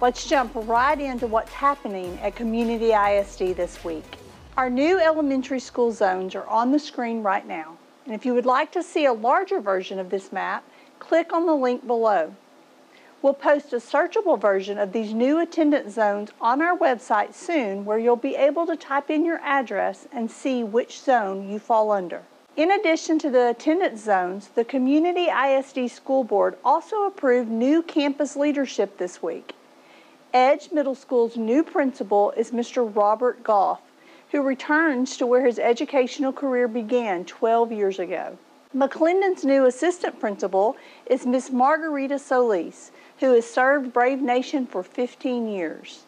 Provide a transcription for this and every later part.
Let's jump right into what's happening at Community ISD this week. Our new elementary school zones are on the screen right now. And if you would like to see a larger version of this map, click on the link below. We'll post a searchable version of these new attendance zones on our website soon where you'll be able to type in your address and see which zone you fall under. In addition to the attendance zones, the Community ISD School Board also approved new campus leadership this week. Edge Middle School's new principal is Mr. Robert Goff, who returns to where his educational career began 12 years ago. McClendon's new assistant principal is Miss Margarita Solis, who has served Brave Nation for 15 years.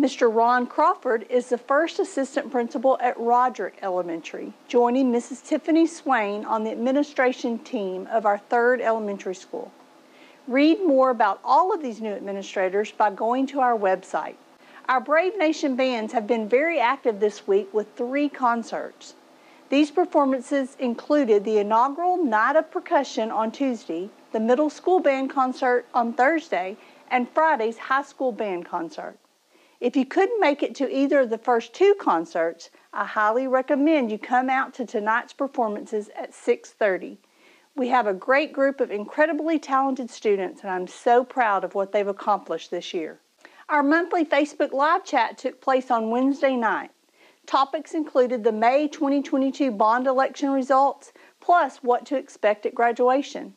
Mr. Ron Crawford is the first assistant principal at Roderick Elementary, joining Mrs. Tiffany Swain on the administration team of our third elementary school. Read more about all of these new administrators by going to our website. Our Brave Nation bands have been very active this week with three concerts. These performances included the inaugural Night of Percussion on Tuesday, the middle school band concert on Thursday, and Friday's high school band concert. If you couldn't make it to either of the first two concerts, I highly recommend you come out to tonight's performances at 6:30. We have a great group of incredibly talented students and I'm so proud of what they've accomplished this year. Our monthly Facebook Live chat took place on Wednesday night. Topics included the May 2022 bond election results, plus what to expect at graduation.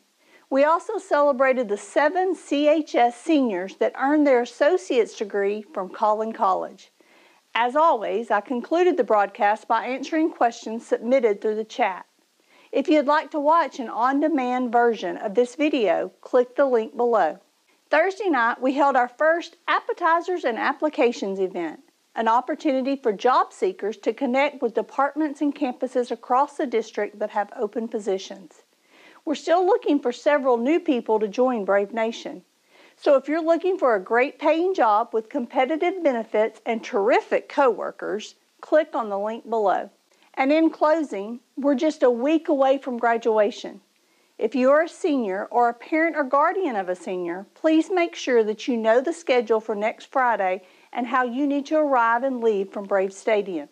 We also celebrated the seven CHS seniors that earned their associate's degree from Collin College. As always, I concluded the broadcast by answering questions submitted through the chat. If you'd like to watch an on-demand version of this video, click the link below. Thursday night, we held our first Appetizers and Applications event an opportunity for job seekers to connect with departments and campuses across the district that have open positions. We're still looking for several new people to join Brave Nation. So if you're looking for a great paying job with competitive benefits and terrific coworkers, click on the link below. And in closing, we're just a week away from graduation. If you are a senior or a parent or guardian of a senior, please make sure that you know the schedule for next Friday and how you need to arrive and leave from Brave Stadium.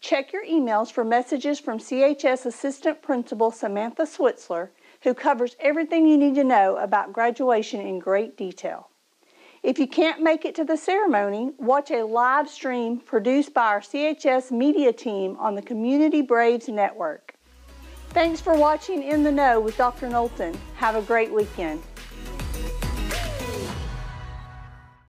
Check your emails for messages from CHS Assistant Principal Samantha Switzler, who covers everything you need to know about graduation in great detail. If you can't make it to the ceremony, watch a live stream produced by our CHS media team on the Community Braves Network. Thanks for watching In the Know with Dr. Knowlton. Have a great weekend.